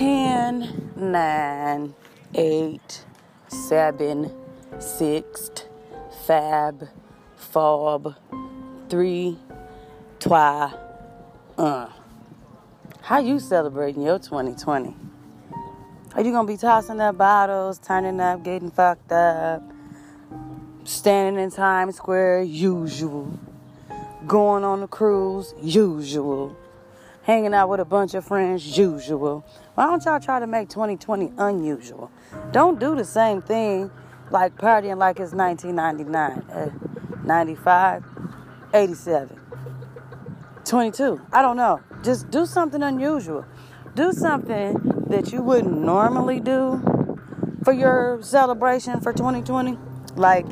nine, eight, seven, six, fab, fob, three, twi, uh. How you celebrating your 2020? Are you gonna be tossing up bottles, turning up, getting fucked up, standing in Times Square, usual, going on a cruise, usual, hanging out with a bunch of friends, usual? Why don't y'all try to make 2020 unusual? Don't do the same thing like partying like it's 1999, uh, 95, 87, 22. I don't know. Just do something unusual. Do something that you wouldn't normally do for your celebration for 2020. Like,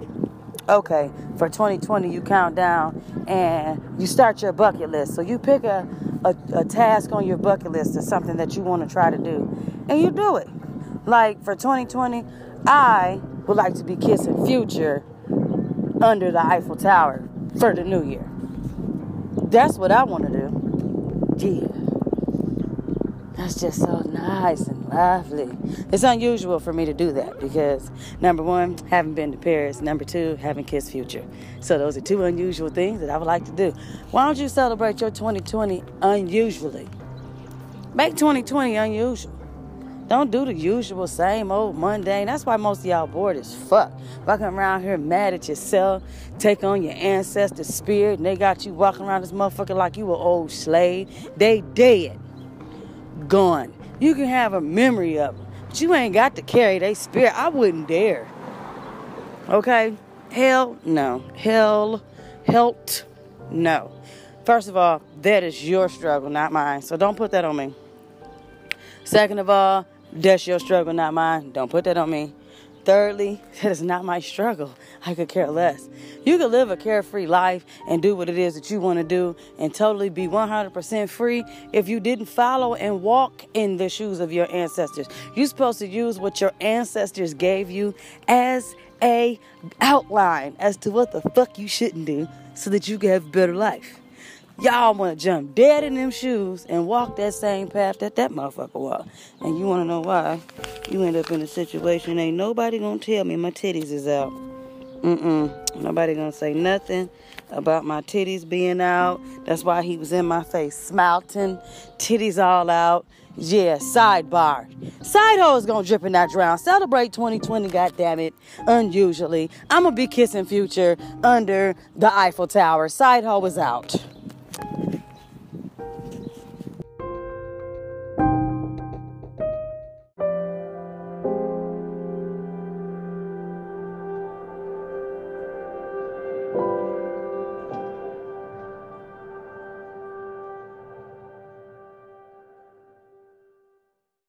okay, for 2020, you count down and you start your bucket list. So you pick a, a, a task on your bucket list or something that you want to try to do, and you do it. Like for 2020, I would like to be kissing Future under the Eiffel Tower for the new year. That's what I want to do. Yeah. That's just so nice and lovely. It's unusual for me to do that because number one, haven't been to Paris. Number two, haven't kissed Future. So those are two unusual things that I would like to do. Why don't you celebrate your 2020 unusually? Make 2020 unusual. Don't do the usual same old mundane. That's why most of y'all bored as fuck. Walking around here mad at yourself, take on your ancestor spirit, and they got you walking around this motherfucker like you an old slave. They dead. Gone. You can have a memory of them, but you ain't got to carry their spirit. I wouldn't dare. Okay? Hell no. Hell, helped, no. First of all, that is your struggle, not mine. So don't put that on me. Second of all, that's your struggle, not mine. Don't put that on me. Thirdly, that is not my struggle. I could care less. You could live a carefree life and do what it is that you want to do and totally be 100% free if you didn't follow and walk in the shoes of your ancestors. You're supposed to use what your ancestors gave you as a outline as to what the fuck you shouldn't do so that you can have a better life. Y'all want to jump dead in them shoes and walk that same path that that motherfucker walked. And you want to know why? You end up in a situation, ain't nobody gonna tell me my titties is out. Mm-mm. Nobody gonna say nothing about my titties being out. That's why he was in my face, smelting, titties all out. Yeah, sidebar. Side is gonna drip and not drown. Celebrate 2020, goddammit. Unusually. I'm gonna be kissing future under the Eiffel Tower. Side hoe is out.